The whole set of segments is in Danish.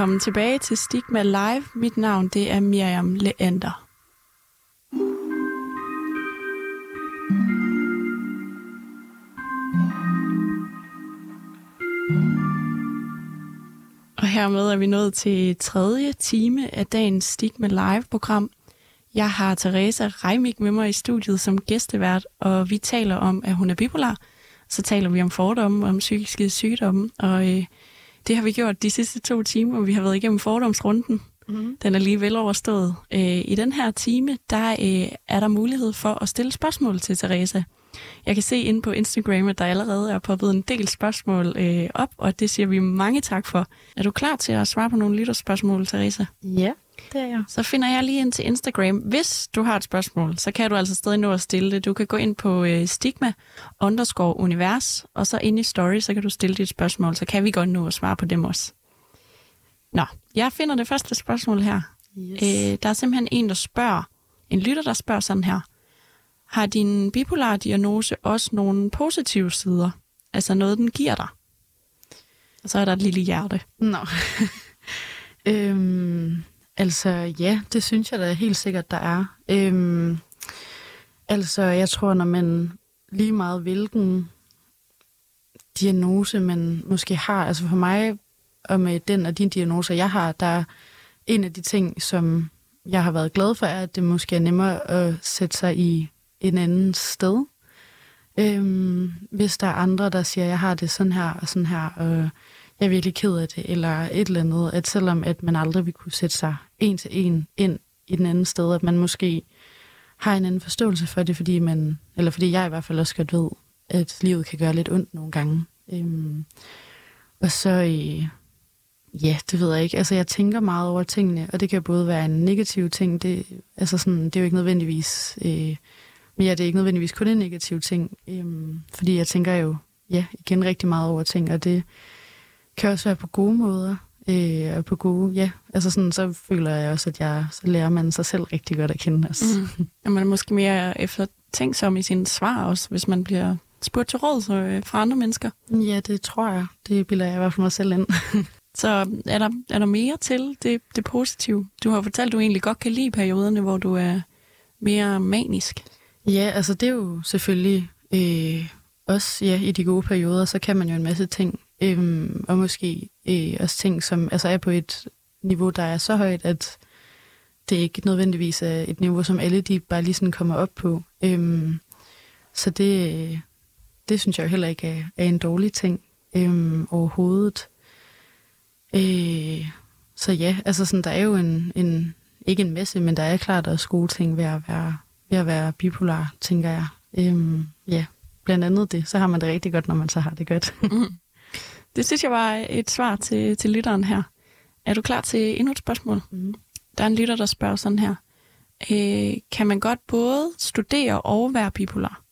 Velkommen tilbage til Stigma Live. Mit navn det er Miriam Leander. Og hermed er vi nået til tredje time af dagens Stigma Live-program. Jeg har Teresa Reimik med mig i studiet som gæstevært, og vi taler om, at hun er bipolar. Så taler vi om fordomme, om psykiske sygdomme, og øh, det har vi gjort de sidste to timer. Vi har været igennem fordomsrunden. Mm. Den er lige vel overstået. Øh, I den her time, der øh, er der mulighed for at stille spørgsmål til Teresa. Jeg kan se ind på Instagram, at der allerede er poppet en del spørgsmål øh, op, og det siger vi mange tak for. Er du klar til at svare på nogle lytterspørgsmål, Teresa? Ja, det er jeg. Så finder jeg lige ind til Instagram. Hvis du har et spørgsmål, så kan du altså stadig nå at stille det. Du kan gå ind på øh, stigma underscore univers, og så ind i story, så kan du stille dit spørgsmål. Så kan vi godt nå at svare på dem også. Nå, jeg finder det første spørgsmål her. Yes. Øh, der er simpelthen en, der spørger, en lytter, der spørger sådan her. Har din bipolare diagnose også nogle positive sider? Altså noget, den giver dig? Og så er der et lille hjerte. Nå. øhm, altså, ja, det synes jeg da helt sikkert, der er. Øhm, altså, jeg tror, når man lige meget hvilken diagnose, man måske har, altså for mig, og med den og din diagnose, jeg har, der er en af de ting, som jeg har været glad for, er, at det måske er nemmere at sætte sig i en anden sted. Øhm, hvis der er andre, der siger, at jeg har det sådan her og sådan her, og jeg er virkelig ked af det, eller et eller andet, at selvom at man aldrig vil kunne sætte sig en til en ind i den anden sted, at man måske har en anden forståelse for det, fordi man, eller fordi jeg i hvert fald også godt ved, at livet kan gøre lidt ondt nogle gange. Øhm, og så, øh, ja, det ved jeg ikke. Altså, jeg tænker meget over tingene, og det kan både være en negativ ting. Det, altså sådan, det er jo ikke nødvendigvis... Øh, men ja, det er ikke nødvendigvis kun en negativ ting, øhm, fordi jeg tænker jo, ja, igen rigtig meget over ting, og det kan også være på gode måder, øh, og på gode, ja, altså sådan, så føler jeg også, at jeg, så lærer man sig selv rigtig godt at kende. Altså. Mm. Og man er måske mere eftertænksom i sine svar også, hvis man bliver spurgt til råd så, øh, fra andre mennesker. Ja, det tror jeg. Det bilder jeg i hvert fald mig selv ind. så er der, er der mere til det, det positive? Du har fortalt, at du egentlig godt kan lide perioderne, hvor du er mere manisk. Ja, altså det er jo selvfølgelig øh, også ja, i de gode perioder, så kan man jo en masse ting. Øhm, og måske øh, også ting, som altså er på et niveau, der er så højt, at det ikke nødvendigvis er et niveau, som alle de bare lige sådan kommer op på. Øhm, så det, øh, det synes jeg jo heller ikke er, er en dårlig ting øhm, overhovedet. Øh, så ja, altså sådan, der er jo en, en, ikke en masse, men der er klart også gode ting ved at være ved at være bipolar, tænker jeg. Øhm, ja, blandt andet det. Så har man det rigtig godt, når man så har det godt. mm. Det synes jeg var et svar til, til lytteren her. Er du klar til endnu et spørgsmål? Mm. Der er en lytter, der spørger sådan her. Øh, kan man godt både studere og være bipolar?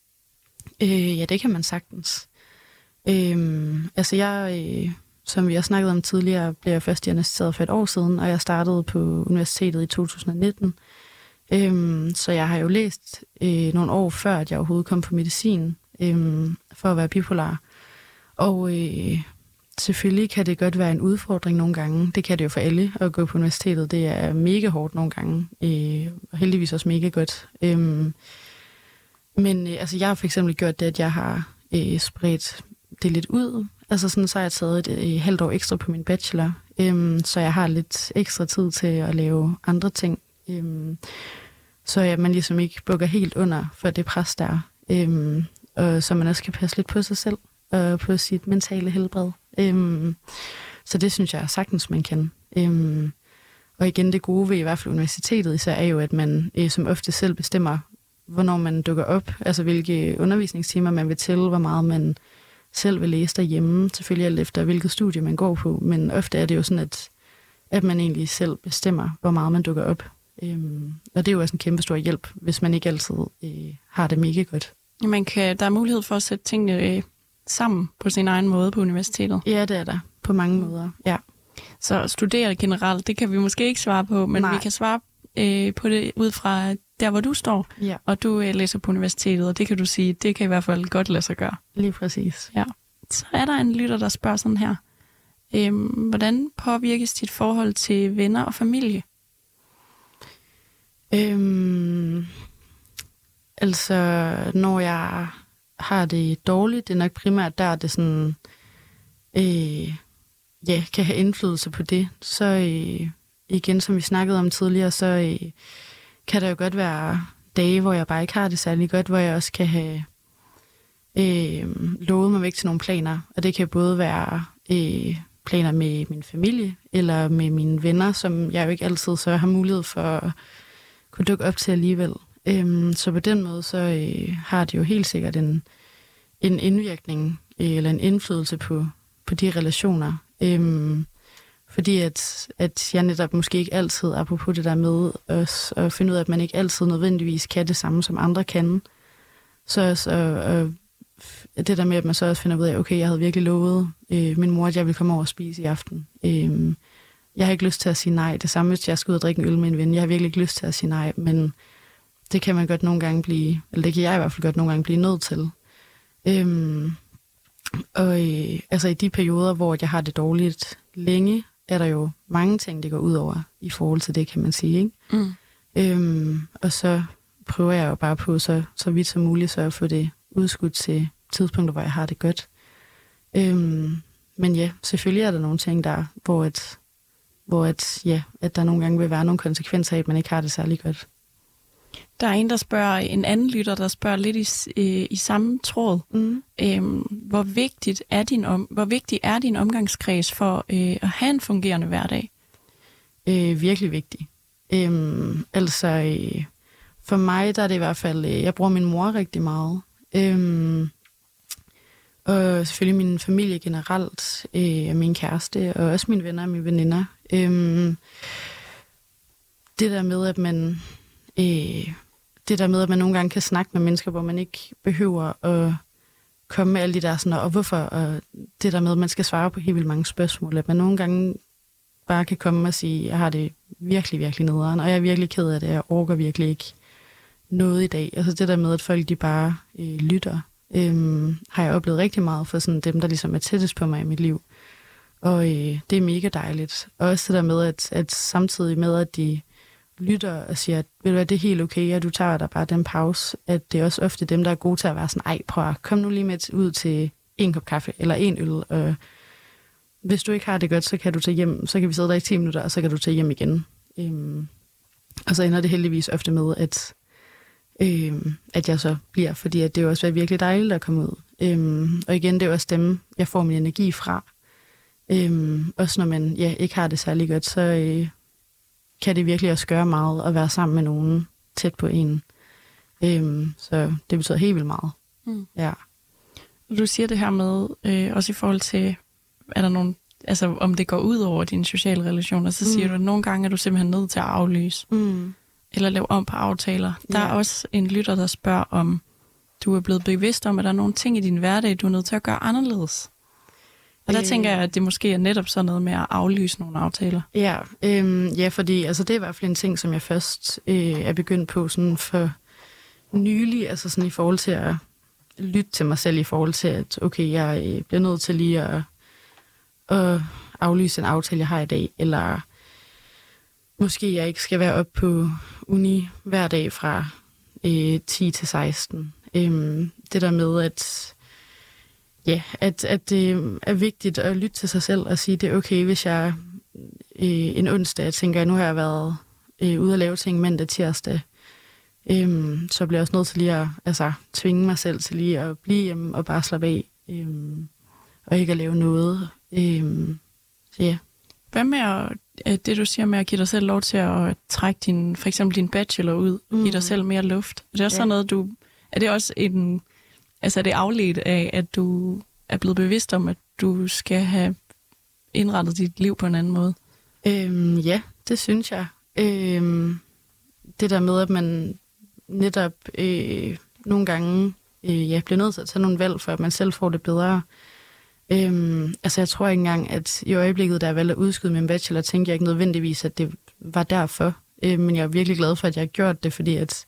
Øh, ja, det kan man sagtens. Øh, altså jeg, øh, som vi har snakket om tidligere, blev jeg først diagnosticeret for et år siden, og jeg startede på universitetet i 2019. Øhm, så jeg har jo læst øh, nogle år før, at jeg overhovedet kom på medicin øh, for at være bipolar. Og øh, selvfølgelig kan det godt være en udfordring nogle gange. Det kan det jo for alle at gå på universitetet. Det er mega hårdt nogle gange, øh, og heldigvis også mega godt. Øhm, men øh, altså, jeg har for eksempel gjort det, at jeg har øh, spredt det lidt ud. Altså sådan, så har jeg taget et øh, halvt år ekstra på min bachelor, øhm, så jeg har lidt ekstra tid til at lave andre ting Øhm, så ja, man ligesom ikke bukker helt under for det pres, der er. Øhm, og så man også kan passe lidt på sig selv og på sit mentale helbred. Øhm, så det synes jeg sagtens, man kan. Øhm, og igen, det gode ved i hvert fald universitetet især er jo, at man øh, som ofte selv bestemmer, hvornår man dukker op, altså hvilke undervisningstimer man vil til, hvor meget man selv vil læse derhjemme, selvfølgelig alt efter, hvilket studie man går på, men ofte er det jo sådan, at, at man egentlig selv bestemmer, hvor meget man dukker op. Øhm, og det er jo også en kæmpe stor hjælp, hvis man ikke altid øh, har det mega godt. Man kan, der er mulighed for at sætte tingene øh, sammen på sin egen måde på universitetet. Ja, det er der. På mange måder, ja. Så studere generelt, det kan vi måske ikke svare på, men Nej. vi kan svare øh, på det ud fra der, hvor du står, ja. og du øh, læser på universitetet, og det kan du sige, det kan i hvert fald godt lade sig gøre. Lige præcis. Ja. Så er der en lytter, der spørger sådan her. Øhm, hvordan påvirkes dit forhold til venner og familie? Øhm, altså, når jeg har det dårligt, det er nok primært der, det sådan, øh, ja, kan have indflydelse på det. Så øh, igen, som vi snakkede om tidligere, så øh, kan der jo godt være dage, hvor jeg bare ikke har det særlig godt, hvor jeg også kan have øh, lovet mig væk til nogle planer. Og det kan både være øh, planer med min familie, eller med mine venner, som jeg jo ikke altid så har mulighed for at kunne dukke op til alligevel. Øhm, så på den måde, så øh, har det jo helt sikkert en, en indvirkning, øh, eller en indflydelse på, på de relationer. Øhm, fordi at, at jeg netop måske ikke altid, apropos det der med os, at finde ud af, at man ikke altid nødvendigvis kan det samme, som andre kan. Så også og, og det der med, at man så også finder ud af, okay, jeg havde virkelig lovet øh, min mor, at jeg ville komme over og spise i aften. Øh, jeg har ikke lyst til at sige nej. Det samme, hvis jeg skal ud og drikke en øl med en ven. Jeg har virkelig ikke lyst til at sige nej, men det kan man godt nogle gange blive, eller det kan jeg i hvert fald godt nogle gange blive nødt til. Øhm, og øh, altså i de perioder, hvor jeg har det dårligt længe, er der jo mange ting, det går ud over i forhold til det, kan man sige. Ikke? Mm. Øhm, og så prøver jeg jo bare på, så, så vidt som muligt, så at få det udskudt til tidspunkter, hvor jeg har det godt. Øhm, men ja, selvfølgelig er der nogle ting der, hvor, et, hvor et, ja, at der nogle gange vil være nogle konsekvenser af, at man ikke har det særlig godt. Der er en, der spørger, en anden lytter, der spørger lidt i, øh, i samme tråd. Mm. Øhm, hvor, vigtigt er din om, hvor vigtig er din omgangskreds for øh, at have en fungerende hverdag? Øh, virkelig vigtig. Øhm, altså, øh, for mig der er det i hvert fald, øh, jeg bruger min mor rigtig meget. Øhm, og selvfølgelig min familie generelt, øh, min kæreste, og også mine venner og mine veninder. Øhm, det der med, at man... Øh, det der med, at man nogle gange kan snakke med mennesker, hvor man ikke behøver at komme med alle de der sådan, og hvorfor, og det der med, at man skal svare på helt vildt mange spørgsmål, at man nogle gange bare kan komme og sige, jeg har det virkelig, virkelig nederen, og jeg er virkelig ked af det, jeg orker virkelig ikke noget i dag. Altså det der med, at folk de bare øh, lytter, øh, har jeg oplevet rigtig meget for sådan dem, der ligesom er tættest på mig i mit liv. Og øh, det er mega dejligt. Og også det der med, at, at samtidig med, at de lytter og siger, at ved du hvad, det er helt okay, at du tager dig bare den pause, at det er også ofte dem, der er gode til at være sådan, ej, prøv at kom nu lige med ud til en kop kaffe eller en øl, og hvis du ikke har det godt, så kan du tage hjem, så kan vi sidde der i 10 minutter, og så kan du tage hjem igen. Øhm, og så ender det heldigvis ofte med, at, øhm, at jeg så bliver, fordi at det er også været virkelig dejligt at komme ud. Øhm, og igen, det er også dem, jeg får min energi fra. Øhm, også når man ja, ikke har det særlig godt, så, øh, kan det virkelig også gøre meget at være sammen med nogen tæt på en. Øhm, så det betyder helt vildt meget. Mm. Ja. Du siger det her med, øh, også i forhold til, er der nogen, altså om det går ud over dine sociale relationer, så siger mm. du, at nogle gange er du simpelthen nødt til at aflyse. Mm. Eller lave om på aftaler. Der ja. er også en lytter, der spørger om, du er blevet bevidst om, at der er nogle ting i din hverdag, du er nødt til at gøre anderledes. Og der øh, tænker jeg, at det måske er netop sådan noget med at aflyse nogle aftaler. Ja, øh, ja fordi altså, det er i hvert fald en ting, som jeg først øh, er begyndt på sådan for nylig, altså sådan i forhold til at lytte til mig selv i forhold til, at okay, jeg øh, bliver nødt til lige at, at aflyse en aftale, jeg har i dag, eller måske jeg ikke skal være op på uni hver dag fra øh, 10 til 16. Øh, det der med, at ja, at, at det er vigtigt at lytte til sig selv og sige, det er okay, hvis jeg øh, en onsdag jeg tænker, at nu har jeg været øh, ude at lave ting mandag, tirsdag, øh, så bliver jeg også nødt til lige at altså, tvinge mig selv til lige at blive hjemme og bare slappe af, øh, og ikke at lave noget. Øh, så ja. Hvad med at, det, du siger med at give dig selv lov til at trække din, for eksempel din bachelor ud, mm. give dig selv mere luft? Er det også ja. sådan noget, du... Er det også en Altså er det afledt af, at du er blevet bevidst om, at du skal have indrettet dit liv på en anden måde? Øhm, ja, det synes jeg. Øhm, det der med, at man netop øh, nogle gange øh, ja, bliver nødt til at tage nogle valg, for at man selv får det bedre. Øhm, altså jeg tror ikke engang, at i øjeblikket, da jeg valgte at udskyde min bachelor, tænkte jeg ikke nødvendigvis, at det var derfor. Øh, men jeg er virkelig glad for, at jeg har gjort det, fordi at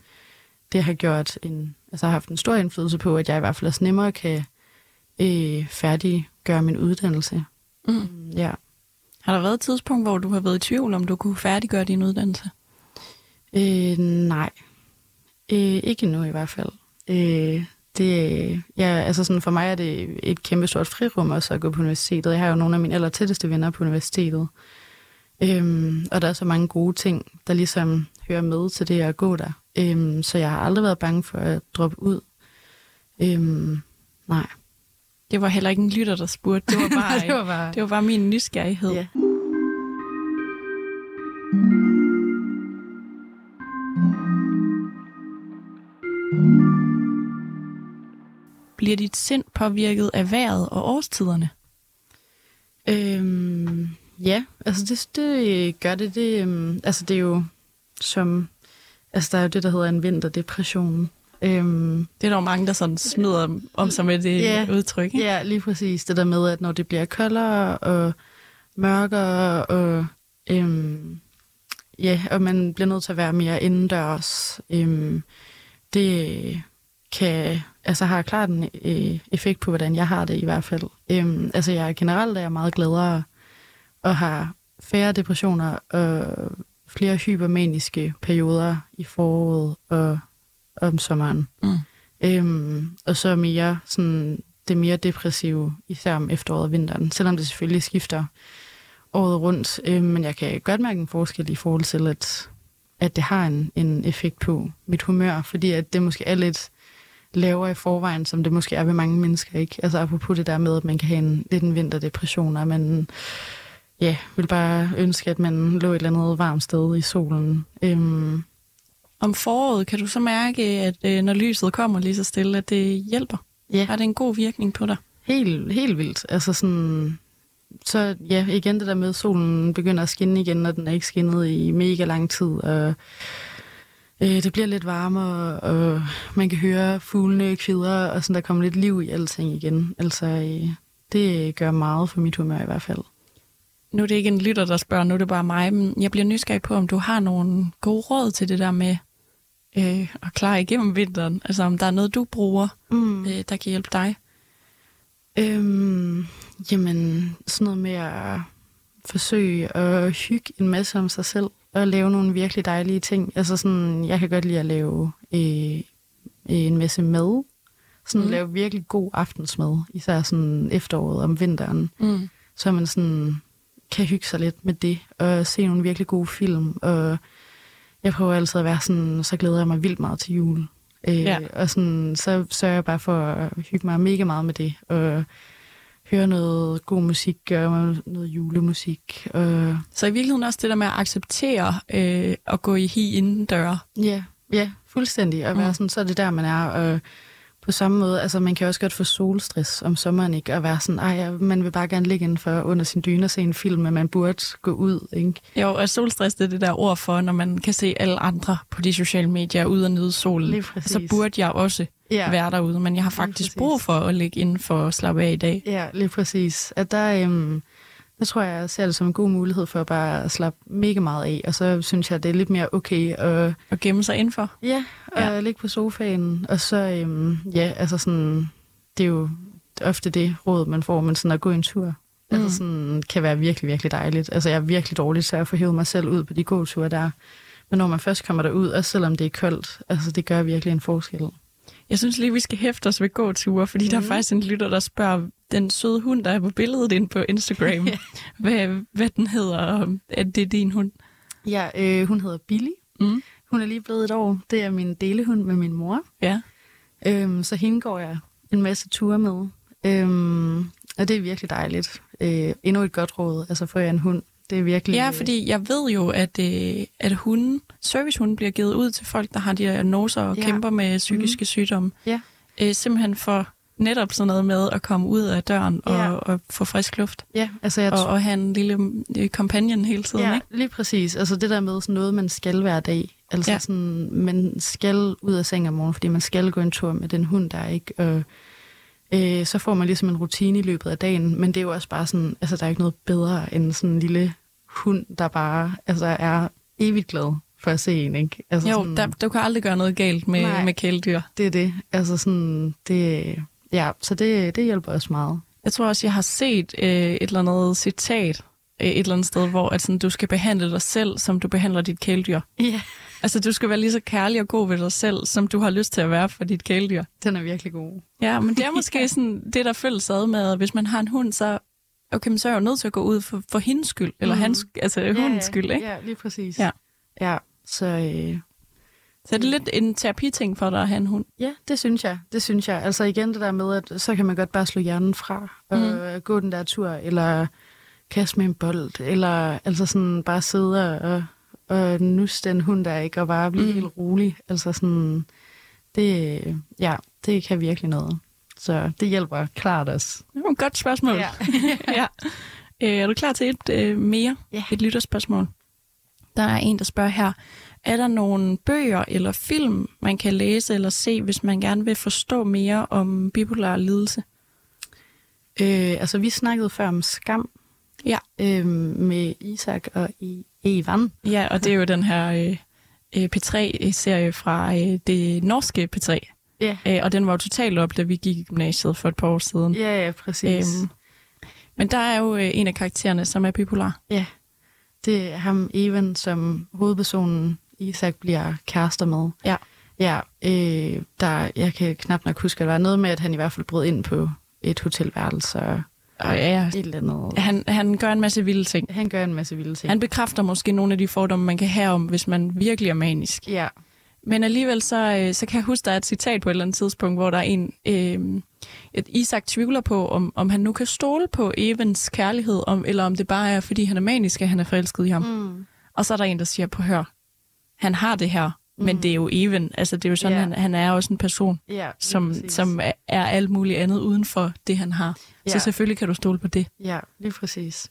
det har gjort en, altså har haft en stor indflydelse på, at jeg i hvert fald også nemmere kan øh, færdiggøre min uddannelse. Mm. Ja. Har der været et tidspunkt, hvor du har været i tvivl, om du kunne færdiggøre din uddannelse? Øh, nej. Øh, ikke endnu i hvert fald. Øh, det, ja, altså sådan for mig er det et kæmpe stort frirum også at gå på universitetet. Jeg har jo nogle af mine aller tætteste venner på universitetet. Øhm, og der er så mange gode ting, der ligesom hører med til det at gå der. Øhm, så jeg har aldrig været bange for at droppe ud. Øhm, nej. Det var heller ikke en lytter, der spurgte. Det var bare, det, var bare... det var bare min nysgerrighed. Ja. Bliver dit sind påvirket af vejret og årstiderne? Øhm, ja, altså det, det gør det. det øhm, altså det er jo som... Altså der er jo det, der hedder en vinterdepression. Øhm, Det er der jo mange, der sådan smider om sig med det Ja. udtryk. Ikke? Ja, lige præcis. Det der med, at når det bliver koldere og mørkere, og, øhm, ja, og man bliver nødt til at være mere indendørs, øhm, det kan, altså har klart en øh, effekt på, hvordan jeg har det i hvert fald. Øhm, altså jeg er generelt er jeg meget gladere og har færre depressioner og flere hypermaniske perioder i foråret og om sommeren. Mm. Øhm, og så mere sådan, det mere depressive, især om efteråret og vinteren, selvom det selvfølgelig skifter året rundt. Øhm, men jeg kan godt mærke en forskel i forhold til, at, at det har en, en effekt på mit humør, fordi at det måske er lidt lavere i forvejen, som det måske er ved mange mennesker. ikke. Altså apropos det der med, at man kan have en, lidt en vinterdepression, og man ja, vil bare ønske, at man lå et eller andet varmt sted i solen. Øhm, Om foråret kan du så mærke, at øh, når lyset kommer lige så stille, at det hjælper? ja. Har det en god virkning på dig? Helt, helt vildt. Altså sådan, så ja, igen det der med, at solen begynder at skinne igen, og den er ikke skinnet i mega lang tid, og øh, det bliver lidt varmere, og man kan høre fuglene kvidre, og sådan, der kommer lidt liv i alting igen. Altså, øh, det gør meget for mit humør i hvert fald. Nu er det ikke en lytter, der spørger, nu er det bare mig, men jeg bliver nysgerrig på, om du har nogle gode råd til det der med øh, at klare igennem vinteren. Altså om der er noget, du bruger, Mm. øh, der kan hjælpe dig. Øhm, jamen, sådan noget med at forsøge at hygge en masse om sig selv, og lave nogle virkelig dejlige ting. Altså sådan, jeg kan godt lide at lave øh, en masse mad. Sådan Mm. lave virkelig god aftensmad, især sådan efteråret om vinteren. Mm. Så man sådan kan hygge sig lidt med det, og se nogle virkelig gode film. Og jeg prøver altid at være sådan, så glæder jeg mig vildt meget til jul. Øh, Ja. Og sådan, så sørger jeg bare for at hygge mig mega meget med det, og høre noget god musik, gøre noget julemusik. Og Så i virkeligheden også det der med at acceptere øh, at gå i hi indendør. ja, ja, fuldstændig. At være Mm. sådan, så er det der, man er. Og på samme måde, altså man kan også godt få solstress om sommeren, ikke? At være sådan, ej, man vil bare gerne ligge indenfor under sin dyne og se en film, men man burde gå ud, ikke? Jo, og solstress det er det der ord for, når man kan se alle andre på de sociale medier ude og nyde solen. Så burde jeg også ja. være derude, men jeg har faktisk brug for at ligge inden for at slappe af i dag. Ja, lige præcis. At der, øhm, der tror jeg, jeg ser det som en god mulighed for bare at slappe mega meget af, og så synes jeg, det er lidt mere okay at Og gemme sig indenfor. ja, Ja. ja. ligge på sofaen, og så, øhm, ja, altså sådan, det er jo ofte det råd, man får, men sådan at gå en tur, mm. Mm. altså sådan, kan være virkelig, virkelig dejligt. Altså jeg er virkelig dårlig til at få hævet mig selv ud på de gåture der, men når man først kommer derud, også selvom det er koldt, altså det gør virkelig en forskel. Jeg synes lige, vi skal hæfte os ved gåture, fordi mm. der er Mhm. faktisk en lytter, der spørger den søde hund, der er på billedet inde på Instagram, Ja. hvad, hvad den hedder, og at det er din hund. Ja, øh, hun hedder Billy. Mm. Hun er lige blevet et år. Det er min delehund med min mor. Ja. Øhm, så hende går jeg en masse ture med. Øhm, og det er virkelig dejligt. Øh, endnu et godt råd. Altså får jeg en hund. Det er virkelig... ja, fordi jeg ved jo, at, øh, at hunden, servicehunden bliver givet ud til folk, der har diagnoser og Ja. kæmper med psykiske mm. sygdomme. Ja. Øh, simpelthen for netop sådan noget med at komme ud af døren og, Ja. og få frisk luft. Ja, altså jeg Og, og have en lille øh, companion hele tiden, Ja, ikke? lige præcis. Altså det der med sådan noget, man skal hver dag. Altså Ja. sådan, man skal ud af seng om morgenen, fordi man skal gå en tur med den hund der, ikke? Og øh, så får man ligesom en rutine i løbet af dagen, men det er jo også bare sådan, altså der er ikke noget bedre end sådan en lille hund, der bare altså, er evigt glad for at se en, ikke? Altså Jo, sådan, der, du kan aldrig gøre noget galt med, Nej. med kæledyr. Det er det. Altså sådan, det, ja, så det, det hjælper også meget. Jeg tror også, jeg har set øh, et eller andet citat øh, et eller andet sted, hvor at sådan, du skal behandle dig selv, som du behandler dit kæledyr. Ja. Altså, du skal være lige så kærlig og god ved dig selv, som du har lyst til at være for dit kæledyr. Den er virkelig god. Ja, men det er måske sådan det, der føles ad med, at hvis man har en hund, så, okay, men så er jeg jo nødt til at gå ud for, for hendes skyld, eller Mhm. hans, altså ja, hundens skyld, ikke? Ja, lige præcis. Ja. Ja, så øh, Så er det lidt en terapiting for dig at have en hund. ja, det synes jeg. Det synes jeg. Altså igen det der med, at så kan man godt bare slå hjernen fra og Mhm. gå den der tur, eller kaste med en bold, eller altså sådan bare sidde og, og nusse den hund der, ikke? Og bare blive mm. helt rolig. Altså sådan, det, ja, det kan virkelig noget. Så det hjælper klart os. Det var et godt spørgsmål. Ja. ja. Øh, er du klar til et øh, mere? Ja. Et lytterspørgsmål. Der er en, der spørger her. Er der nogle bøger eller film, man kan læse eller se, hvis man gerne vil forstå mere om bipolar lidelse? Øh, altså, vi snakkede før om skam Ja. øh, med Isak og I- Evan. Ja, og det er jo den her øh, øh, P3-serie fra øh, det norske P3. Ja. Øh, og den var jo totalt op, da vi gik i gymnasiet for et par år siden. Ja, ja, præcis. Øhm, men der er jo øh, en af karaktererne, som er bipolar. Ja, det er ham, Evan, som hovedpersonen Isak bliver kærester med. Ja. Ja, øh, der, jeg kan knap nok huske, at der var noget med, at han i hvert fald brød ind på et hotelværelse og Og ja, et eller andet. han, han gør en masse vilde ting. Han gør en masse vilde ting. Han bekræfter måske nogle af de fordomme, man kan have om, hvis man virkelig er manisk. Ja, Men alligevel så, øh, så kan jeg huske, der er et citat på et eller andet tidspunkt, hvor der er en, øh, et Isak tvivler på, om, om han nu kan stole på Evans kærlighed, om, eller om det bare er, fordi han er manisk, at han er forelsket i ham. mm. Og så er der en, der siger, på hør, han har det her, men Mm. det er jo Evan. Altså det er jo sådan, Ja. han, han er også en person, lige som, præcis. som er, alt muligt andet uden for det, han har. Ja. Så selvfølgelig kan du stole på det. Ja, lige præcis.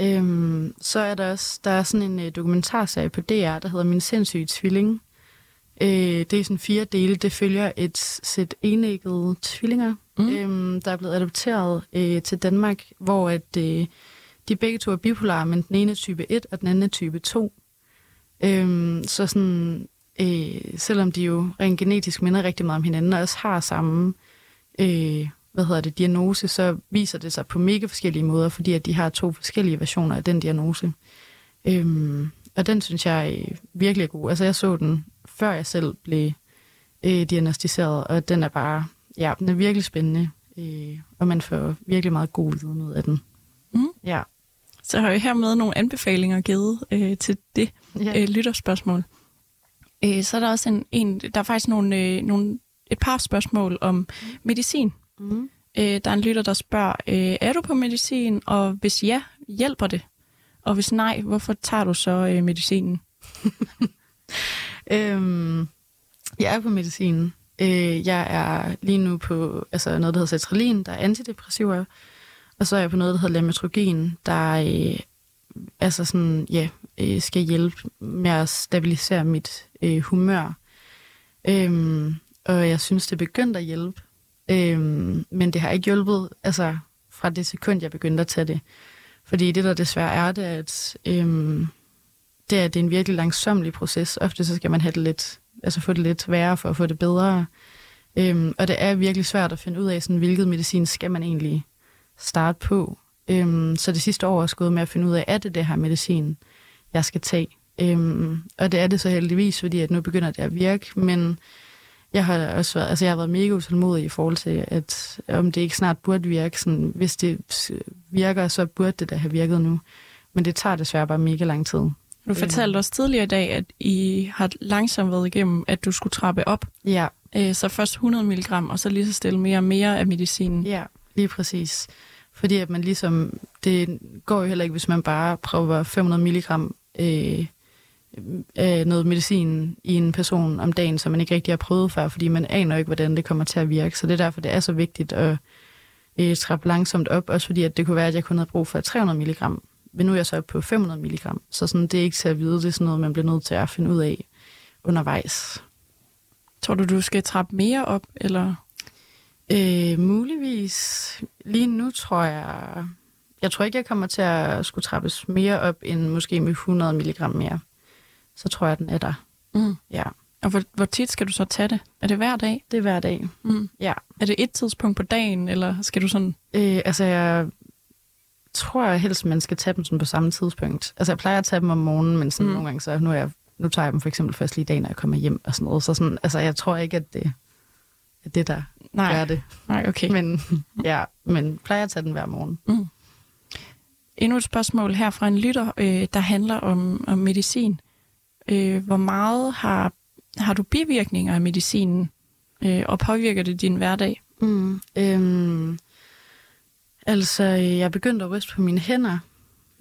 Øhm, så er der også der er sådan en uh, dokumentarserie på DR, der hedder Min sindssyge tvilling. Øh, det er sådan fire dele. Det følger et sæt enæggede tvillinger, Mm. øhm, der er blevet adopteret øh, til Danmark, hvor at, øh, de begge to er bipolare, men den ene er type 1, og den anden er type 2. Øhm, så sådan, øh, selvom de jo rent genetisk minder rigtig meget om hinanden, og også har samme øh, hvad hedder det, diagnose, så viser det sig på mega forskellige måder, fordi at de har to forskellige versioner af den diagnose. Øhm, og den synes jeg øh, virkelig er god. Altså jeg så den, før jeg selv blev øh, diagnostiseret, og den er bare, ja, den er virkelig spændende, øh, og man får virkelig meget god viden ud af den. Mm. Ja. Så har jeg hermed nogle anbefalinger givet øh, til det ja. øh, lytterspørgsmål. Øh, så er der også en, en der er faktisk nogle, øh, nogle, et par spørgsmål om medicin. Mm. Øh, der er en lytter, der spørger, øh, er du på medicin, og hvis ja, hjælper det? Og hvis nej, hvorfor tager du så øh, medicinen? Øhm, jeg er på medicin. Øh, jeg er lige nu på altså noget, der hedder sertralin, der er antidepressiver. Og så er jeg på noget, der hedder lamotrigin, der øh, altså sådan, ja, øh, skal hjælpe med at stabilisere mit øh, humør. Øhm, og jeg synes, det er begyndt at hjælpe. Øhm, men det har ikke hjulpet altså, fra det sekund, jeg begyndte at tage det. Fordi det, der desværre er, det er, at øhm, det er, det er en virkelig langsomlig proces. Ofte så skal man have det lidt, altså få det lidt værre for at få det bedre. Øhm, og det er virkelig svært at finde ud af, sådan, hvilket medicin skal man egentlig starte på. Øhm, så det sidste år er også gået med at finde ud af, er det det her medicin, jeg skal tage. Øhm, og det er det så heldigvis, fordi at nu begynder det at virke, men jeg har også været, altså jeg har været mega utålmodig i forhold til, at om det ikke snart burde virke. Sådan, hvis det virker, så burde det da have virket nu. Men det tager desværre bare mega lang tid. Du fortalte os tidligere i dag, at I har langsomt været igennem, at du skulle trappe op. Ja, Øh, så først 100 mg, og så lige så stille mere og mere af medicinen. ja, lige præcis. Fordi at man ligesom, det går jo heller ikke, hvis man bare prøver 500 milligram øh, af noget medicin i en person om dagen, som man ikke rigtig har prøvet før, fordi man aner ikke, hvordan det kommer til at virke. Så det er derfor, det er så vigtigt at øh, trappe langsomt op, også fordi at det kunne være, at jeg kun havde brug for 300 milligram. Men nu er jeg så på 500 milligram, så sådan, det er ikke til at vide, det er sådan noget, man bliver nødt til at finde ud af undervejs. Tror du, du skal trappe mere op, eller? Øh, muligvis. Lige nu tror jeg... Jeg tror ikke, jeg kommer til at skulle trappes mere op end måske med 100 mg mere. Så tror jeg, den er der. Mm. Ja. Og hvor, hvor tit skal du så tage det? Er det hver dag? Det er hver dag. Mm. Ja. Er det et tidspunkt på dagen, eller skal du sådan... Øh, altså, jeg tror jeg helst, man skal tage dem sådan på samme tidspunkt. Altså, jeg plejer at tage dem om morgenen, men sådan Mm. nogle gange, så nu, er jeg, nu tager jeg dem for eksempel først lige dagen, når jeg kommer hjem og sådan noget. Så sådan, altså, jeg tror ikke, at det er det, der Nej, gør det. nej okay. Men, ja, men plejer at tage den hver morgen. Mm. Endnu et spørgsmål her fra en lytter, øh, der handler om, om medicin. Øh, hvor meget har, har du bivirkninger af medicinen, øh, og påvirker det din hverdag? Mm. Øhm, altså, øh, jeg er begyndt at ryste på mine hænder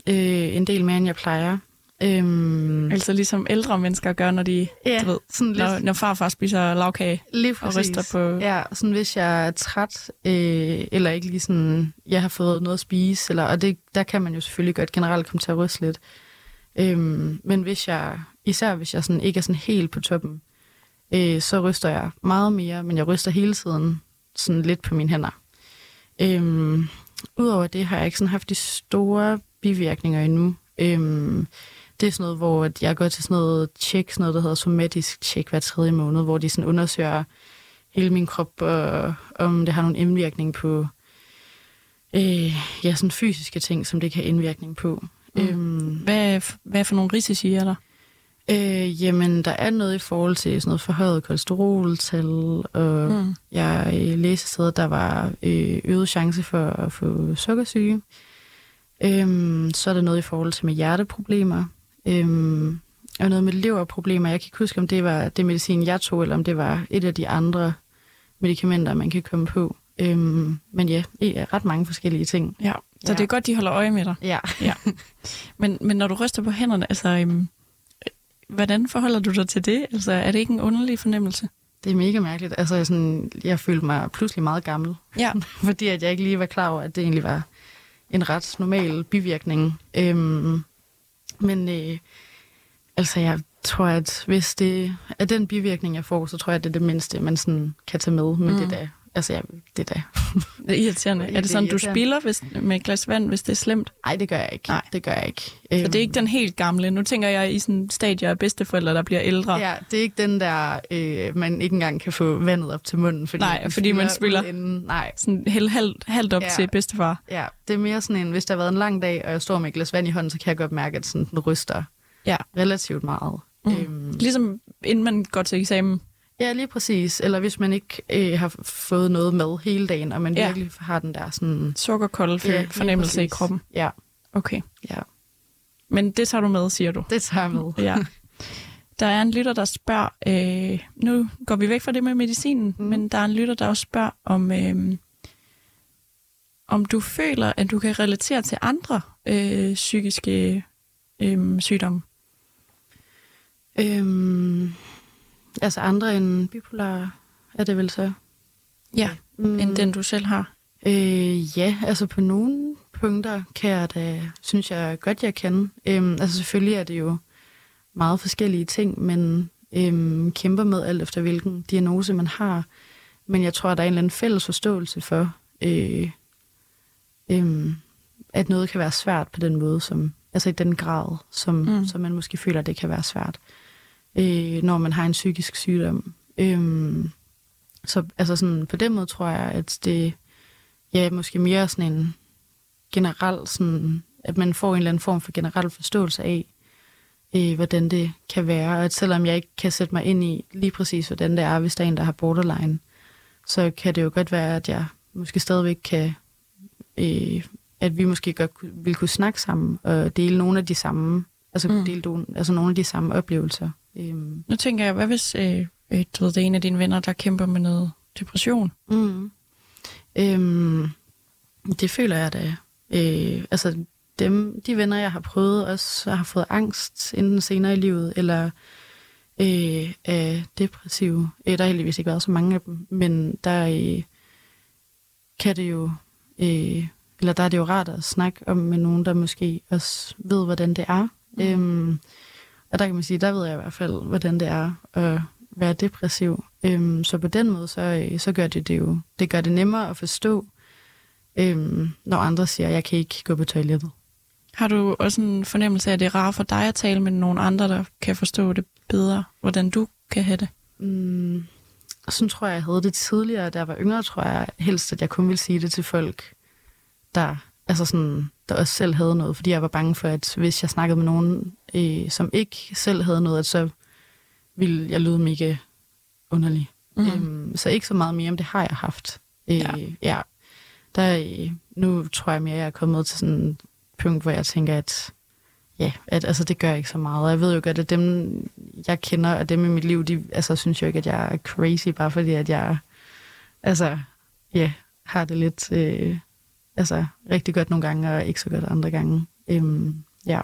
øh, en del mere, end jeg plejer. Øhm, Altså ligesom ældre mennesker gør, når de ja, du ved, sådan lidt, når, når farfar spiser lavkage. lige og præcis. ryster på- Ja, sådan hvis jeg er træt, øh, eller ikke lige sådan, jeg har fået noget at spise, eller, og det, der kan man jo selvfølgelig godt generelt komme til at ryste lidt. Øhm, men hvis jeg, især hvis jeg sådan ikke er sådan helt på toppen, øh, så ryster jeg meget mere, men jeg ryster hele tiden sådan lidt på mine hænder. Øhm, Udover det har jeg ikke sådan haft de store bivirkninger endnu. Øhm, det er sådan noget, hvor jeg går til sådan noget tjek, sådan noget, der hedder somatisk tjek hver tredje måned, hvor de sådan undersøger hele min krop, og om det har nogen indvirkning på øh, ja, sådan fysiske ting, som det kan have indvirkning på. Mm. Øhm, Hvad, hvad for nogle risici er der? Øh, jamen, der er noget i forhold til sådan noget forhøjet kolesteroltal, og mm. Jeg øh, læste et sted, der var øh, øget chance for at få sukkersyge. Øhm, så er der noget i forhold til med hjerteproblemer, øhm, og noget med leverproblemer. Jeg kan ikke huske, om det var det medicin, jeg tog, eller om det var et af de andre medicamenter, man kan komme på. Øhm, men ja, ja, ret mange forskellige ting. Ja, så Ja. det er godt, de holder øje med dig. Ja. Men, men når du ryster på hænderne, altså, øhm, hvordan forholder du dig til det? Altså, er det ikke en underlig fornemmelse? Det er mega mærkeligt. Altså, jeg sådan, jeg følte mig pludselig meget gammel. Ja. fordi at jeg ikke lige var klar over, at det egentlig var en ret normal bivirkning. Øhm, men øh, altså, jeg tror, at hvis det er den bivirkning, jeg får, så tror jeg, at det er det mindste, man sådan kan tage med. Men Mm. det er da, altså, jeg, det er da. Det er irriterende. Det Er er det sådan, du spiller hvis, med et glas vand, hvis det er slemt? Ej, det gør jeg ikke. Nej. Det gør jeg ikke. Så det er ikke den helt gamle. Nu tænker jeg i sådan stadier af bedsteforældre, der bliver ældre. Ja, det er ikke den der, øh, man ikke engang kan få vandet op til munden. Fordi Nej, fordi man spiller. Inden. Nej, Sådan helt, halvt, halvt op ja. Ja. til bedstefar. ja, det er mere sådan en, hvis der har været en lang dag, og jeg står med et glas vand i hånden, så kan jeg godt mærke, at sådan, den ryster Ja. relativt meget. Mm. Øhm, Ligesom inden man går til eksamen. Ja, lige præcis. Eller hvis man ikke øh, har fået noget med hele dagen, og man Ja. virkelig har den der sådan... Sukkerkold Ja, fornemmelse i kroppen. Ja, Okay. ja. Men det tager du med, siger du. Det tager jeg med. Ja. Der er en lytter, der spørger, øh, nu går vi væk fra det med medicinen. Mm. men der er en lytter, der også spørger, om, øh, om du føler, at du kan relatere til andre øh, psykiske øh, sygdomme. Øhm, altså andre end bipolar er det vel så? Ja, Mm, end den du selv har. Øh, ja, altså på nogle punkter kan jeg da, synes jeg godt, jeg kan. Øhm, altså selvfølgelig er det jo meget forskellige ting, men øhm, kæmper med alt efter hvilken diagnose man har. Men jeg tror, der er en eller anden fælles forståelse for, øh, øhm, at noget kan være svært på den måde, som, altså i den grad, som, Mm. mm. som man måske føler, det kan være svært, øh, når man har en psykisk sygdom. Øhm, så altså sådan, på den måde tror jeg, at det ja, måske mere sådan en generel, sådan, at man får en eller anden form for generel forståelse af, øh, hvordan det kan være. Og at selvom jeg ikke kan sætte mig ind i lige præcis, hvordan det er, hvis der er en, der har borderline, så kan det jo godt være, at jeg måske stadigvæk kan, øh, at vi måske godt ville kunne snakke sammen og dele nogle af de samme, altså, Mm. dele altså nogle af de samme oplevelser. Øhm, Nu tænker jeg, hvad hvis øh, øh, du ved, det er en af dine venner, der kæmper med noget depression? Mm. Øhm, det føler jeg da. Øh, altså, dem, de venner, jeg har prøvet, også har fået angst enten senere i livet, eller øh, er depressive. Øh, der har heldigvis ikke været så mange af dem, men der øh, kan det jo, øh, eller der er det jo rart at snakke om med nogen, der måske også ved, hvordan det er. Mm. Øhm, og der kan man sige, der ved jeg i hvert fald, hvordan det er at være depressiv. Øhm, så på den måde, så, øh, så gør det det jo, det gør det nemmere at forstå, øhm, når andre siger, at jeg kan ikke gå på toilettet. Har du også en fornemmelse af, at det er rart for dig at tale med nogle andre, der kan forstå det bedre, hvordan du kan have det? Mm, sådan tror jeg, jeg havde det tidligere, da jeg var yngre, tror jeg helst, at jeg kun ville sige det til folk, der, altså sådan, der også selv havde noget, fordi jeg var bange for, at hvis jeg snakkede med nogen, øh, som ikke selv havde noget, at så ville jeg lyde mega underlig. Mm. Øhm, så ikke så meget mere, om det har jeg haft. Øh, ja. ja. Der, øh, nu tror jeg mere, at jeg er kommet til sådan et punkt, hvor jeg tænker, at ja, at, altså, det gør ikke så meget. Og jeg ved jo godt, at dem, jeg kender, og dem i mit liv, de altså, synes jo ikke, at jeg er crazy, bare fordi, at jeg altså, ja, har det lidt øh, altså, rigtig godt nogle gange, og ikke så godt andre gange. Øhm, ja.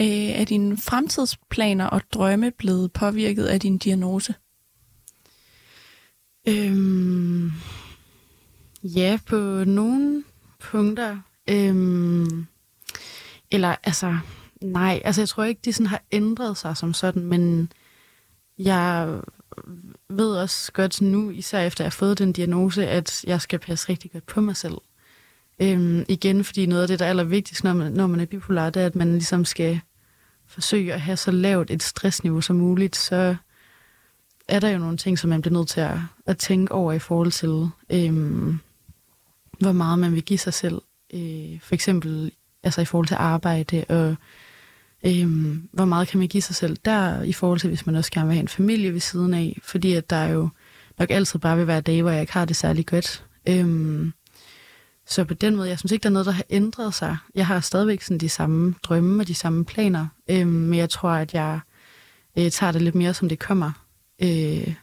Øh, er dine fremtidsplaner og drømme blevet påvirket af din diagnose? Øhm, ja, på nogle punkter. Øhm, eller altså, nej, altså jeg tror ikke, de sådan har ændret sig som sådan, men jeg ved også godt nu, især efter jeg har fået den diagnose, at jeg skal passe rigtig godt på mig selv. Øhm, igen, fordi noget af det, der er allervigtigst, når man, når man er bipolar, det er, at man ligesom skal forsøge at have så lavt et stressniveau som muligt, så er der jo nogle ting, som man bliver nødt til at, at tænke over i forhold til, øhm, hvor meget man vil give sig selv. Øh, for eksempel altså i forhold til arbejde, og øhm, hvor meget kan man give sig selv der, i forhold til, hvis man også gerne vil have en familie ved siden af. Fordi at der er jo nok altid bare vil være dage, hvor jeg ikke har det særlig godt. Øhm, så på den måde, jeg synes ikke, der er noget, der har ændret sig. Jeg har stadigvæk sådan de samme drømme og de samme planer, øhm, men jeg tror, at jeg øh, tager det lidt mere, som det kommer. Øh,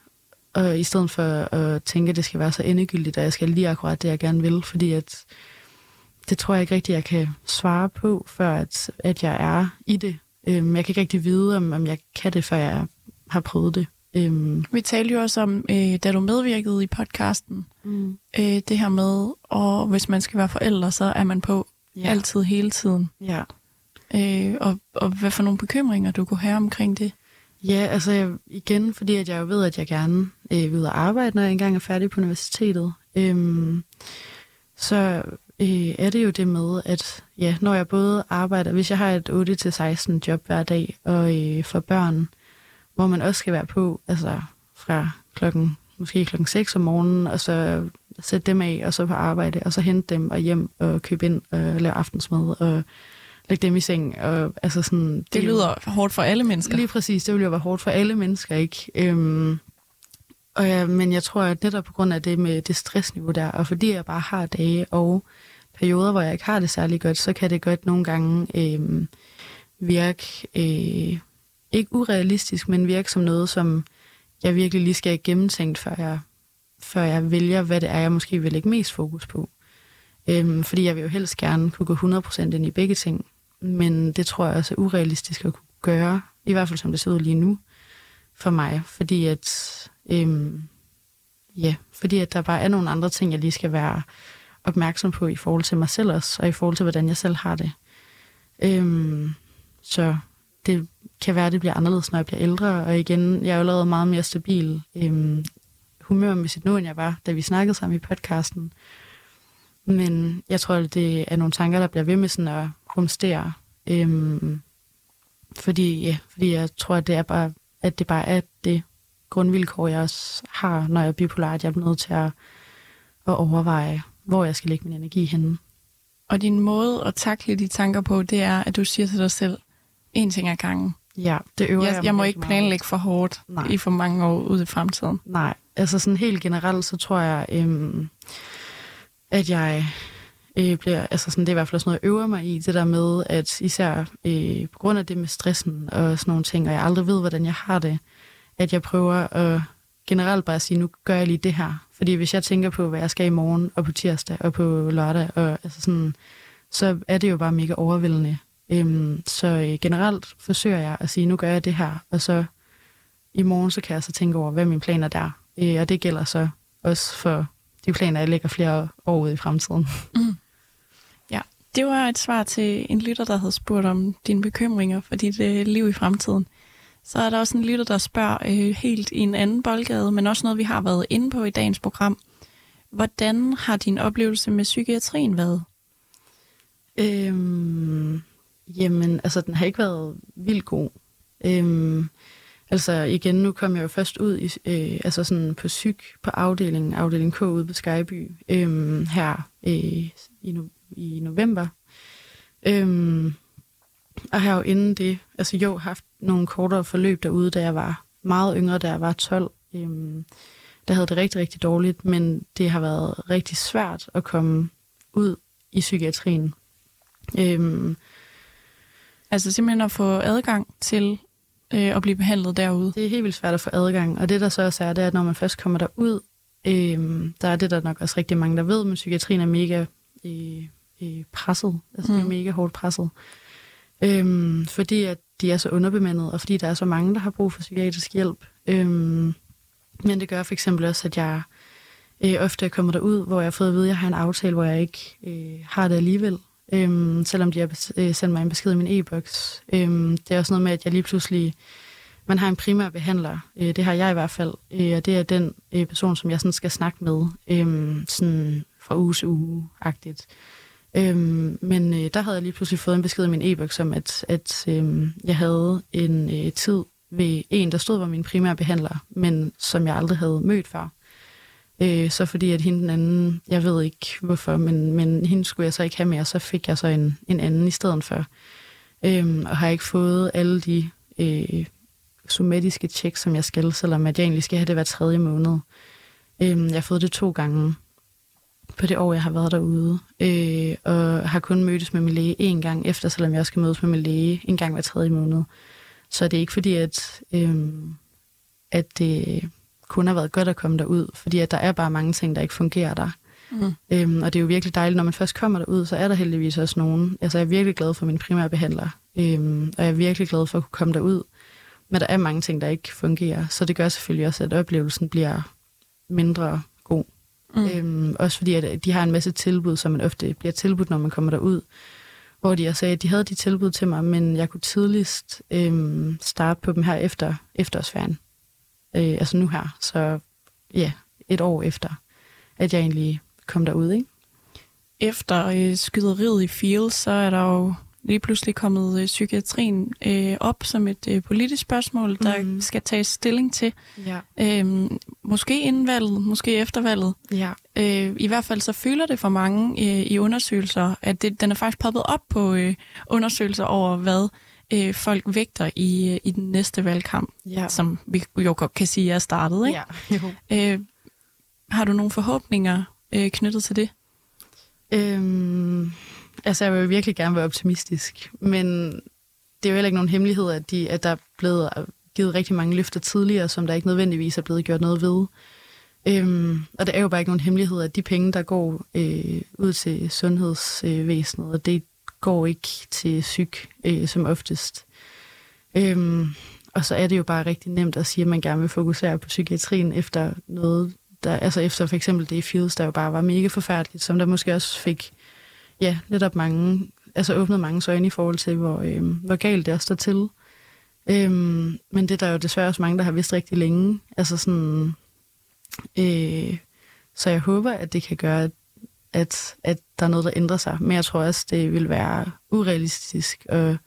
og i stedet for at tænke, at det skal være så endegyldigt, at jeg skal lige akkurat det, jeg gerne vil, fordi at det tror jeg ikke rigtigt, jeg kan svare på, før at, at jeg er i det. Øhm, jeg kan ikke rigtig vide, om, om jeg kan det, før jeg har prøvet det. Øhm. Vi talte jo også om, øh, da du medvirkede i podcasten, mm. øh, det her med, og hvis man skal være forældre, så er man på ja. altid, hele tiden. Ja. Øh, og, og hvad for nogle bekymringer, du kunne have omkring det? Ja, altså jeg, igen, fordi at jeg jo ved, at jeg gerne øh, vil arbejde, når jeg engang er færdig på universitetet. Øhm, så øh, er det jo det med, at ja, når jeg både arbejder, hvis jeg har et 8-16 job hver dag, og øh, for børn, hvor man også skal være på, altså fra klokken, måske klokken 6 om morgenen, og så sætte dem af, og så på arbejde, og så hente dem og hjem og købe ind og lave aftensmad og lægge dem i seng. Og, altså sådan, det, det lyder jo, hårdt for alle mennesker. Lige præcis, det ville jo være hårdt for alle mennesker, ikke? Øhm, og ja, men jeg tror, at netop på grund af det med det stressniveau der, og fordi jeg bare har dage og perioder, hvor jeg ikke har det særlig godt, så kan det godt nogle gange øh, virke, øh, ikke urealistisk, men virke som noget, som jeg virkelig lige skal have gennemtænkt, før jeg, før jeg vælger, hvad det er, jeg måske vil lægge mest fokus på. Øhm, fordi jeg vil jo helst gerne kunne gå 100% ind i begge ting, men det tror jeg også er urealistisk at kunne gøre, i hvert fald som det ser ud lige nu for mig, fordi at, øhm, ja, fordi at der bare er nogle andre ting, jeg lige skal være opmærksom på i forhold til mig selv også, og i forhold til, hvordan jeg selv har det. Øhm, så det kan være, at det bliver anderledes, når jeg bliver ældre, og igen, jeg er jo lavet meget mere stabil øhm, humørmæssigt nu, end jeg var, da vi snakkede sammen i podcasten. Men jeg tror, at det er nogle tanker, der bliver ved med sådan at rumstere. Øhm, fordi, ja, fordi jeg tror, at det er bare, at det bare er det grundvilkår, jeg også har, når jeg er bipolar, at jeg er nødt til at, at overveje, hvor jeg skal lægge min energi henne. Og din måde at takle de tanker på, det er, at du siger til dig selv, en ting ad gangen. Ja, det øver jeg Jeg, jeg må ikke planlægge for hårdt Nej. i for mange år ude i fremtiden. Nej, altså sådan helt generelt, så tror jeg, øhm, at jeg øh, bliver, altså sådan, det er i hvert fald sådan noget, jeg øver mig i, det der med, at især øh, på grund af det med stressen og sådan nogle ting, og jeg aldrig ved, hvordan jeg har det, at jeg prøver at generelt bare sige, nu gør jeg lige det her. Fordi hvis jeg tænker på, hvad jeg skal i morgen, og på tirsdag, og på lørdag, og altså sådan, så er det jo bare mega overvældende. Øhm, så øh, generelt forsøger jeg at sige, nu gør jeg det her, og så i morgen, så kan jeg så tænke over, hvad mine planer der. Øh, og det gælder så også for de planer, jeg lægger flere år ud i fremtiden. Mm. Ja, det var et svar til en lytter, der havde spurgt om dine bekymringer for dit øh, liv i fremtiden. Så er der også en lytter, der spørger øh, helt i en anden boldgade, men også noget, vi har været inde på i dagens program. Hvordan har din oplevelse med psykiatrien været? Øhm, jamen, altså, den har ikke været vildt god. Øhm, altså, igen, nu kom jeg jo først ud i, øh, altså sådan på psyk på afdelingen, afdeling K ude på Skyby, øhm, her øh, i, no, i november. Øhm, og har jo inden det, altså jo, haft nogle kortere forløb derude, da jeg var meget yngre, da jeg var 12. Øhm, der havde det rigtig, rigtig dårligt, men det har været rigtig svært at komme ud i psykiatrien. Øhm, altså simpelthen at få adgang til øh, at blive behandlet derude? Det er helt vildt svært at få adgang, og det der så også er, det er, at når man først kommer derud, øhm, der er det der nok også rigtig mange, der ved, men psykiatrien er mega øh, øh, presset, altså mm. er mega hårdt presset. Øhm, fordi at de er så underbemandet, og fordi der er så mange, der har brug for psykiatrisk hjælp. Øhm, men det gør for eksempel også, at jeg øh, ofte er kommet derud, hvor jeg har fået at vide, at jeg har en aftale, hvor jeg ikke øh, har det alligevel. Øhm, selvom de har øh, sendt mig en besked i min e-boks. Øhm, det er også noget med, at jeg lige pludselig... Man har en primær behandler, øh, det har jeg i hvert fald, øh, og det er den øh, person, som jeg sådan skal snakke med, øh, sådan fra uge til uge-agtigt. Øhm, men øh, der havde jeg lige pludselig fået en besked i min e-boks om, at, at øh, jeg havde en øh, tid ved en, der stod var min primære behandler, men som jeg aldrig havde mødt før. Øh, så fordi at hende den anden, jeg ved ikke hvorfor, men, men hende skulle jeg så ikke have mere, så fik jeg så en, en anden i stedet for. Øh, og har ikke fået alle de øh, somatiske tjek, som jeg skal, selvom at jeg egentlig skal have det hver tredje måned. Øh, jeg har fået det to gange på det år, jeg har været derude, øh, og har kun mødtes med min læge en gang efter, selvom jeg også skal mødes med min læge en gang hver tredje måned. Så det er ikke fordi, at, øh, at det kun har været godt at komme derud, fordi at der er bare mange ting, der ikke fungerer der. Mm. Øhm, og det er jo virkelig dejligt, når man først kommer derud, så er der heldigvis også nogen. Altså jeg er virkelig glad for min primære behandler, øhm, og jeg er virkelig glad for at kunne komme derud. Men der er mange ting, der ikke fungerer, så det gør selvfølgelig også, at oplevelsen bliver mindre god. Mm. Øhm, også fordi, at de har en masse tilbud, som man ofte bliver tilbudt, når man kommer derud. Hvor de sagde, at de havde de tilbud til mig, men jeg kunne tidligst øhm, starte på dem her efter efterårsferien øh, altså nu her, så ja, et år efter, at jeg egentlig kom derud, ikke? Efter øh, skyderiet i Field, så er der jo lige pludselig kommet øh, psykiatrien øh, op som et øh, politisk spørgsmål, der mm. skal tages stilling til. Ja. Øhm, måske inden valget, måske efter valget. Ja. Øh, I hvert fald så føler det for mange øh, i undersøgelser, at det, den er faktisk poppet op på øh, undersøgelser over, hvad øh, folk vægter i, øh, i den næste valgkamp, ja. som vi jo godt kan sige er startet. Ikke? Ja, jo. Øh, har du nogle forhåbninger øh, knyttet til det? Øhm, altså, jeg vil virkelig gerne være optimistisk, men det er jo heller ikke nogen hemmelighed, at, de, at der er blevet øh, givet rigtig mange løfter tidligere, som der ikke nødvendigvis er blevet gjort noget ved. Øhm, og det er jo bare ikke nogen hemmelighed, at de penge, der går øh, ud til sundhedsvæsenet, det går ikke til psyk øh, som oftest. Øhm, og så er det jo bare rigtig nemt at sige, at man gerne vil fokusere på psykiatrien efter noget, der, altså efter for eksempel det i Fields, der jo bare var mega forfærdeligt, som der måske også fik, ja, lidt op mange, altså åbnet mange øjne i forhold til, hvor, øh, hvor galt det er står til. Øhm, men det er der jo desværre også mange, der har vidst rigtig længe. Altså sådan, øh, så jeg håber, at det kan gøre, at at, at der er noget, der ændrer sig. Men jeg tror også, det vil være urealistisk at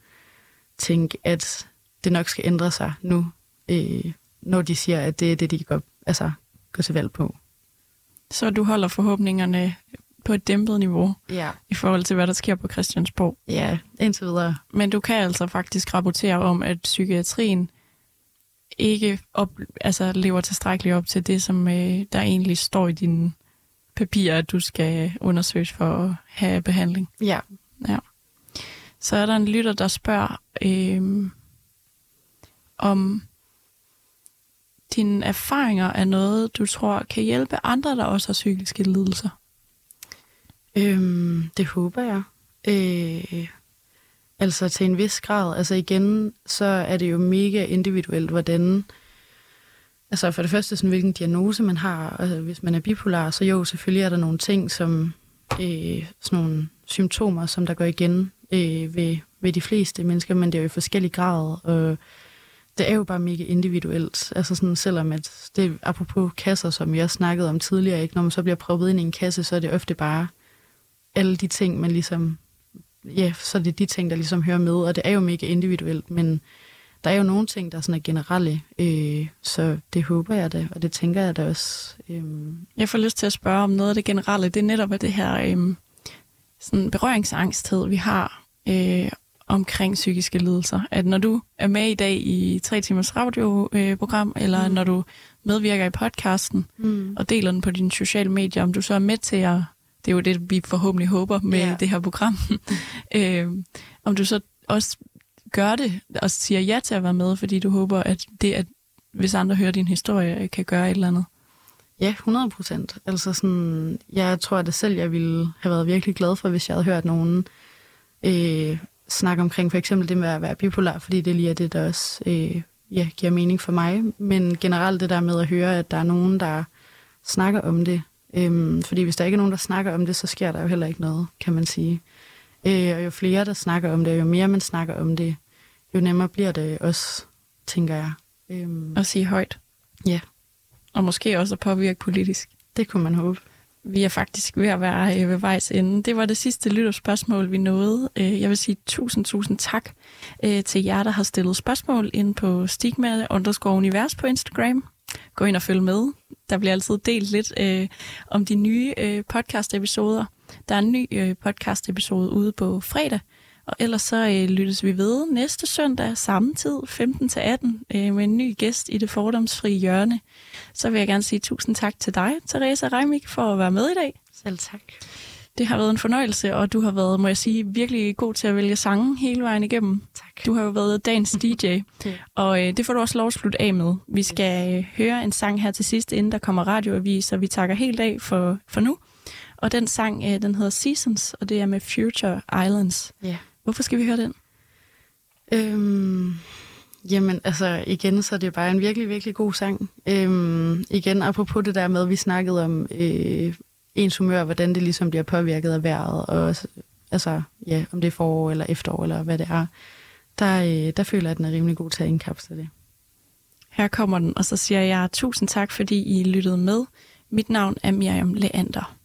tænke, at det nok skal ændre sig nu, øh, når de siger, at det er det, de går, altså, går til valg på. Så du holder forhåbningerne på et dæmpet niveau ja. i forhold til, hvad der sker på Christiansborg. Ja, indtil videre. Men du kan altså faktisk rapportere om, at psykiatrien ikke op, altså lever tilstrækkeligt op til det, som øh, der egentlig står i din papirer, at du skal undersøges for at have behandling. Ja. ja. Så er der en lytter, der spørger, øh, om dine erfaringer er noget, du tror kan hjælpe andre, der også har psykiske lidelser. Øhm, det håber jeg. Øh, altså til en vis grad. Altså igen, så er det jo mega individuelt, hvordan Altså for det første, sådan, hvilken diagnose man har. Altså, hvis man er bipolar, så jo, selvfølgelig er der nogle ting, som øh, sådan nogle symptomer, som der går igen øh, ved, ved de fleste mennesker, men det er jo i forskellige grader. Og det er jo bare mega individuelt. Altså sådan, selvom at det apropos kasser, som jeg snakkede om tidligere, ikke? når man så bliver proppet ind i en kasse, så er det ofte bare alle de ting, man ligesom, ja, så er det de ting, der ligesom hører med, og det er jo mega individuelt, men der er jo nogle ting, der sådan er generelle, øh, så det håber jeg da, og det tænker jeg da også. Øh. Jeg får lyst til at spørge om noget af det generelle, det er netop det her øh, sådan berøringsangsthed, vi har øh, omkring psykiske lidelser. At når du er med i dag i tre timers radioprogram, øh, eller mm. når du medvirker i podcasten mm. og deler den på dine sociale medier, om du så er med til at, det er jo det, vi forhåbentlig håber med yeah. det her program, øh, om du så også gør det og siger ja til at være med, fordi du håber, at det, at hvis andre hører din historie, kan gøre et eller andet. Ja, 100 procent. Altså sådan, jeg tror at det selv, jeg ville have været virkelig glad for, hvis jeg havde hørt nogen øh, snakke omkring for eksempel det med at være bipolar, fordi det lige er det, der også øh, ja, giver mening for mig. Men generelt det der med at høre, at der er nogen, der snakker om det. Øhm, fordi hvis der ikke er nogen, der snakker om det, så sker der jo heller ikke noget, kan man sige. Øh, og jo flere, der snakker om det, jo mere man snakker om det, jo nemmere bliver det også, tænker jeg. Øhm, at sige højt. Ja. Og måske også at påvirke politisk. Det kunne man håbe. Vi er faktisk ved at være øh, ved vejs ende. Det var det sidste lytterspørgsmål, vi nåede. Øh, jeg vil sige tusind, tusind tak øh, til jer, der har stillet spørgsmål ind på stigma underscore univers på Instagram. Gå ind og følge med. Der bliver altid delt lidt øh, om de nye øh, podcast-episoder. Der er en ny øh, podcast-episode ude på fredag, og ellers så øh, lyttes vi ved næste søndag samme tid, 15-18, øh, med en ny gæst i det fordomsfrie hjørne. Så vil jeg gerne sige tusind tak til dig, Teresa Reimik, for at være med i dag. Selv tak. Det har været en fornøjelse, og du har været, må jeg sige, virkelig god til at vælge sange hele vejen igennem. Tak. Du har jo været dagens DJ, og øh, det får du også lov at slutte af med. Vi skal øh, høre en sang her til sidst, inden der kommer radioavis, og vi takker helt af for, for nu. Og den sang, øh, den hedder Seasons, og det er med Future Islands. Ja. Hvorfor skal vi høre den? Øhm, jamen, altså igen, så er det bare en virkelig, virkelig god sang. Øhm, igen, apropos det der med, at vi snakkede om øh, ens humør, hvordan det ligesom bliver påvirket af vejret, og altså, ja, om det er forår eller efterår, eller hvad det er, der, øh, der føler jeg, at den er rimelig god til at indkapsle det. Her kommer den, og så siger jeg tusind tak, fordi I lyttede med. Mit navn er Miriam Leander.